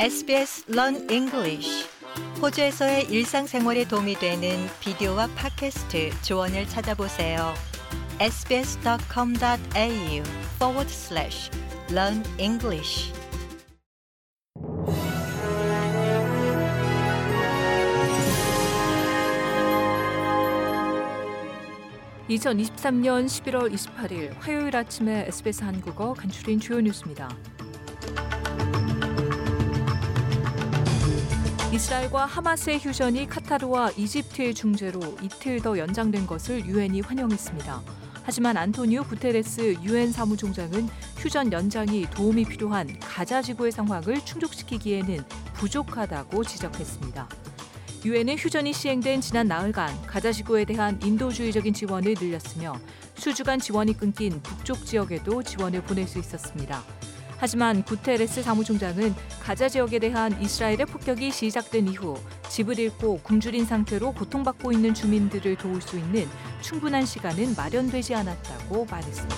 SBS Learn English 호주에서의 일상생활에 도움이 되는 비디오와 팟캐스트 조언을 찾아보세요. sbs.com.au forward slash learn English (2023년 11월 28일) 화요일 아침에 SBS 한국어 간추린 주요 뉴스입니다. 이스라엘과 하마스의 휴전이 카타르와 이집트의 중재로 이틀 더 연장된 것을 유엔이 환영했습니다. 하지만 안토니오 구테레스 유엔 사무총장은 휴전 연장이 도움이 필요한 가자 지구의 상황을 충족시키기에는 부족하다고 지적했습니다. 유엔은 휴전이 시행된 지난 나흘간 가자 지구에 대한 인도주의적인 지원을 늘렸으며 수주간 지원이 끊긴 북쪽 지역에도 지원을 보낼 수 있었습니다. 하지만 구테레스 사무총장은 가자 지역에 대한 이스라엘의 폭격이 시작된 이후 집을 잃고 굶주린 상태로 고통받고 있는 주민들을 도울 수 있는 충분한 시간은 마련되지 않았다고 말했습니다.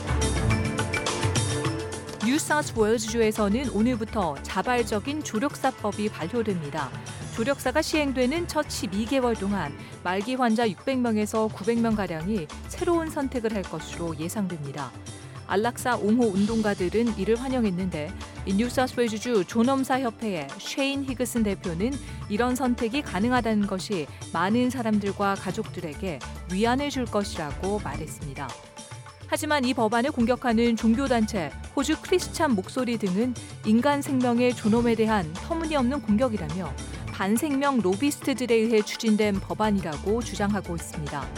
뉴사우스 웨일즈주에서는 오늘부터 자발적인 조력사법이 발효됩니다. 조력사가 시행되는 첫 12개월 동안 말기 환자 600명에서 900명가량이 새로운 선택을 할 것으로 예상됩니다. 안락사 옹호 운동가들은 이를 환영했는데 뉴사스웨이주주 존엄사 협회의 쉐인 히그슨 대표는 이런 선택이 가능하다는 것이 많은 사람들과 가족들에게 위안을 줄 것이라고 말했습니다. 하지만 이 법안을 공격하는 종교단체, 호주 크리스찬 목소리 등은 인간 생명의 존엄에 대한 터무니없는 공격이라며 반생명 로비스트들에 의해 추진된 법안이라고 주장하고 있습니다.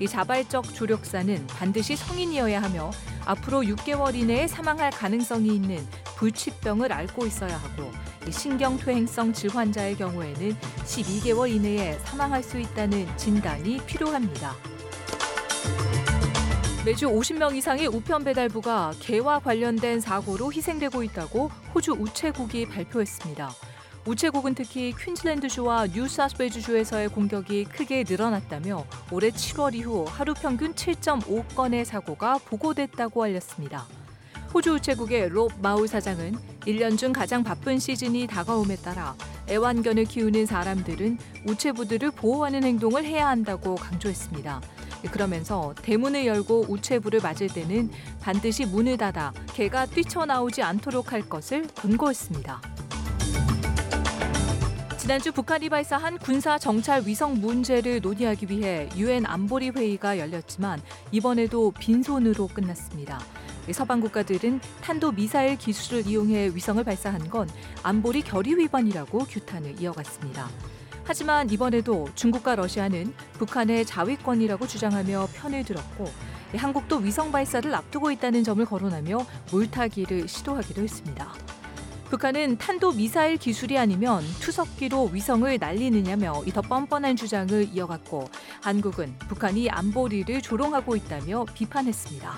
이 자발적 조력사는 반드시 성인이어야 하며 앞으로 6개월 이내에 사망할 가능성이 있는 불치병을 앓고 있어야 하고 신경퇴행성 질환자의 경우에는 12개월 이내에 사망할 수 있다는 진단이 필요합니다. 매주 50명 이상의 우편 배달부가 개와 관련된 사고로 희생되고 있다고 호주 우체국이 발표했습니다. 우체국은 특히 퀸즐랜드주와 뉴사스웨이주주에서의 공격이 크게 늘어났다며 올해 7월 이후 하루 평균 7.5건의 사고가 보고됐다고 알렸습니다. 호주 우체국의 롭 마울 사장은 1년 중 가장 바쁜 시즌이 다가옴에 따라 애완견을 키우는 사람들은 우체부들을 보호하는 행동을 해야 한다고 강조했습니다. 그러면서 대문을 열고 우체부를 맞을 때는 반드시 문을 닫아 개가 뛰쳐나오지 않도록 할 것을 권고했습니다. 지난주 북한이 발사한 군사 정찰 위성 문제를 논의하기 위해 유엔 안보리 회의가 열렸지만 이번에도 빈손으로 끝났습니다. 서방 국가들은 탄도 미사일 기술을 이용해 위성을 발사한 건 안보리 결의 위반이라고 규탄을 이어갔습니다. 하지만 이번에도 중국과 러시아는 북한의 자위권이라고 주장하며 편을 들었고 한국도 위성 발사를 앞두고 있다는 점을 거론하며 물타기를 시도하기도 했습니다. 북한은 탄도 미사일 기술이 아니면 투석기로 위성을 날리느냐며 이 더 뻔뻔한 주장을 이어갔고 한국은 북한이 안보리를 조롱하고 있다며 비판했습니다.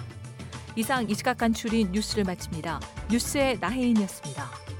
이상 이 시각 간추린 뉴스를 마칩니다. 뉴스의 나혜인이었습니다.